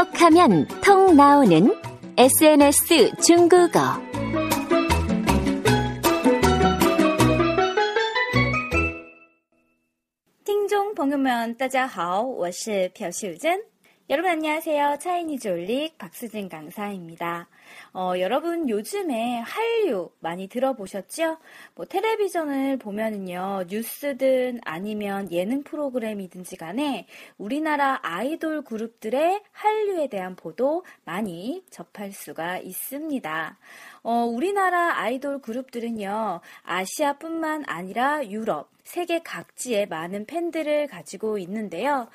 톡하면 통 나오는 SNS 중국어. 听众朋友们，大家好，我是朴秀珍。 여러분 안녕하세요. 차이니즈 올릭 박수진 강사입니다. 어, 여러분 요즘에 한류 많이 들어보셨죠? 뭐 텔레비전을 보면은요, 뉴스든 아니면 예능 프로그램이든지 간에 우리나라 아이돌 그룹들의 한류에 대한 보도 많이 접할 수가 있습니다. 어, 우리나라 아이돌 그룹들은요, 아시아뿐만 아니라 유럽, 세계 각지에 많은 팬들을 가지고 있는데요.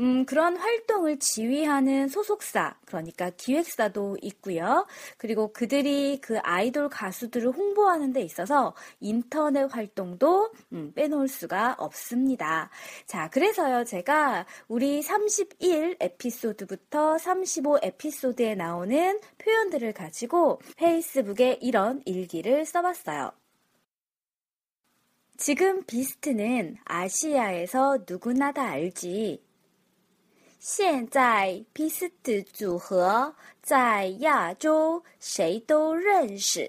음, 그런 활동을 지휘하는 소속사, 그러니까 기획사도 있고요. 그리고 그들이 그 아이돌 가수들을 홍보하는 데 있어서 인터넷 활동도 음, 빼놓을 수가 없습니다. 자, 그래서요, 제가 우리 31 에피소드부터 35 에피소드에 나오는 표현들을 가지고 페이스북에 이런 일기를 써봤어요. 지금 비스트는 아시아에서 누구나 다 알지. 现在 비스트 组合在亚洲谁都认识.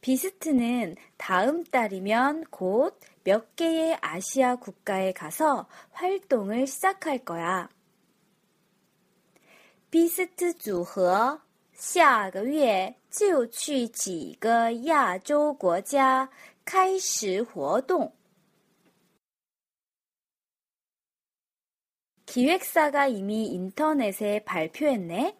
비스트는 다음 달이면 곧 몇 개의 아시아 국가에 가서 활동을 시작할 거야. 비스트 组合 下个月就去几个亚洲国家开始活动。 기획사가 이미 인터넷에 발표했네.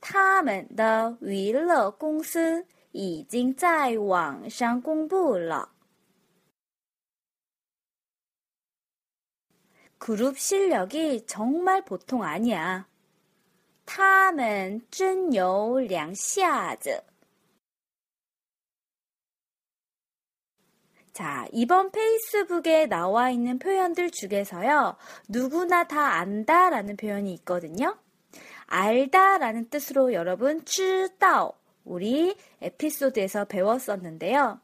他们的娱乐公司已经在网上公布了. 그룹 실력이 정말 보통 아니야. 他们真有两下子. 자, 이번 페이스북에 나와 있는 표현들 중에서요, 누구나 다 안다라는 표현이 있거든요. 알다라는 뜻으로 여러분, 知道, 우리 에피소드에서 배웠었는데요.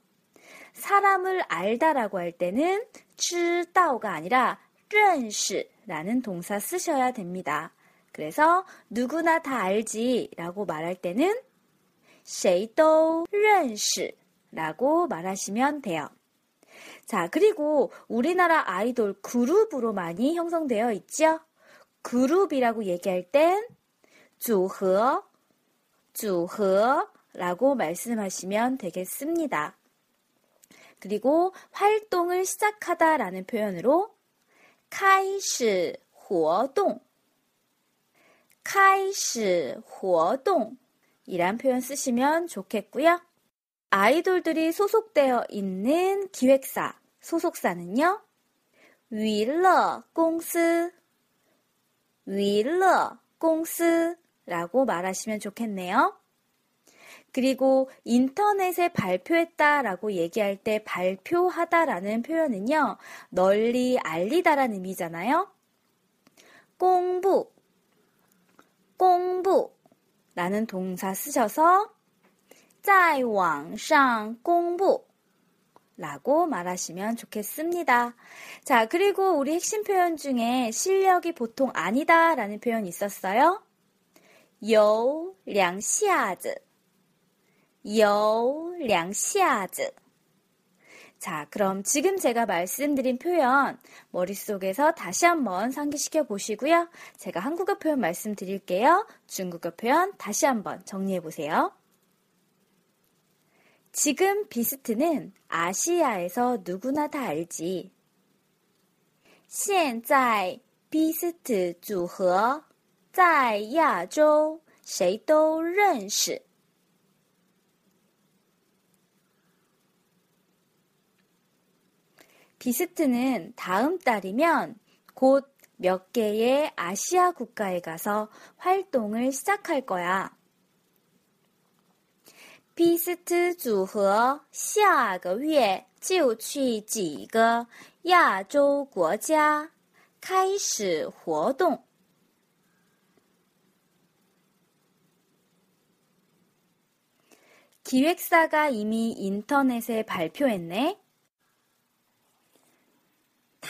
사람을 알다라고 할 때는 知道가 아니라 认识라는 동사 쓰셔야 됩니다. 그래서 누구나 다 알지라고 말할 때는 谁都认识라고 말하시면 돼요. 자, 그리고 우리나라 아이돌 그룹으로 많이 형성되어 있죠? 그룹이라고 얘기할 땐 组合, 组合라고 말씀하시면 되겠습니다. 그리고 활동을 시작하다라는 표현으로 开始活动 카이시 호동이란 표현 쓰시면 좋겠고요. 아이돌들이 소속되어 있는 기획사, 소속사는요. 위러 공스 위러 공스라고 말하시면 좋겠네요. 그리고 인터넷에 발표했다라고 얘기할 때 발표하다라는 표현은요. 널리 알리다라는 의미잖아요. 공부 공부라는 동사 쓰셔서 在网上公布 라고 말하시면 좋겠습니다. 자, 그리고 우리 핵심 표현 중에 실력이 보통 아니다 라는 표현이 있었어요. 有两下子有两下子 자, 그럼 지금 제가 말씀드린 표현 머릿속에서 다시 한번 상기시켜 보시고요. 제가 한국어 표현 말씀드릴게요. 중국어 표현 다시 한번 정리해 보세요. 지금 비스트는 아시아에서 누구나 다 알지. 现在 비스트 组合在亚洲谁都认识. 비스트는 다음 달이면 곧 몇 개의 아시아 국가에 가서 활동을 시작할 거야. 비스트 组合下个月就去几个亚洲国家开始活动。 기획사가 이미 인터넷에 발표했네.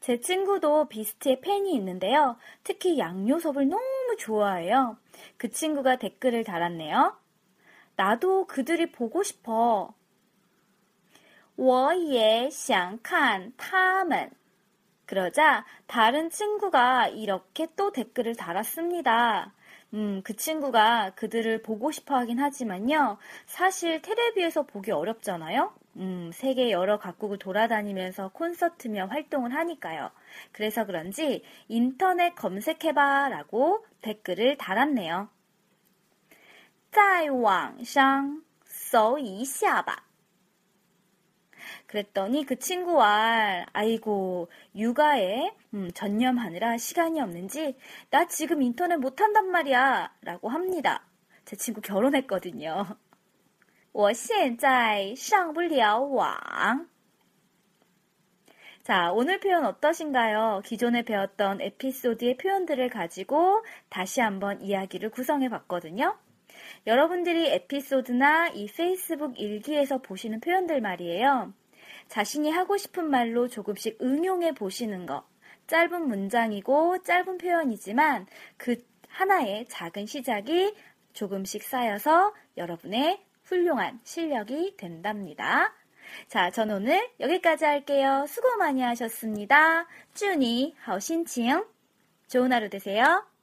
제 친구도 비스트의 팬이 있는데요. 특히 양요섭을 너무 좋아해요. 그 친구가 댓글을 달았네요. 나도 그들이 보고 싶어. 我也想看他们. 그러자 다른 친구가 이렇게 또 댓글을 달았습니다. 음, 그 친구가 그들을 보고 싶어 하긴 하지만요. 사실 테레비에서 보기 어렵잖아요. 음, 세계 여러 각국을 돌아다니면서 콘서트며 활동을 하니까요. 그래서 그런지 인터넷 검색해봐 라고 댓글을 달았네요. 在网上搜一下吧. 그랬더니 그 친구와 아이고 육아에 음, 전념하느라 시간이 없는지 나 지금 인터넷 못한단 말이야 라고 합니다. 제 친구 결혼했거든요. 我现在上不了网. 자, 오늘 표현 어떠신가요? 기존에 배웠던 에피소드의 표현들을 가지고 다시 한번 이야기를 구성해 봤거든요. 여러분들이 에피소드나 이 페이스북 일기에서 보시는 표현들 말이에요. 자신이 하고 싶은 말로 조금씩 응용해 보시는 거. 짧은 문장이고 짧은 표현이지만 그 하나의 작은 시작이 조금씩 쌓여서 여러분의 훌륭한 실력이 된답니다. 자, 전 오늘 여기까지 할게요. 수고 많이 하셨습니다. 쭈니, 하오신칭. 좋은 하루 되세요.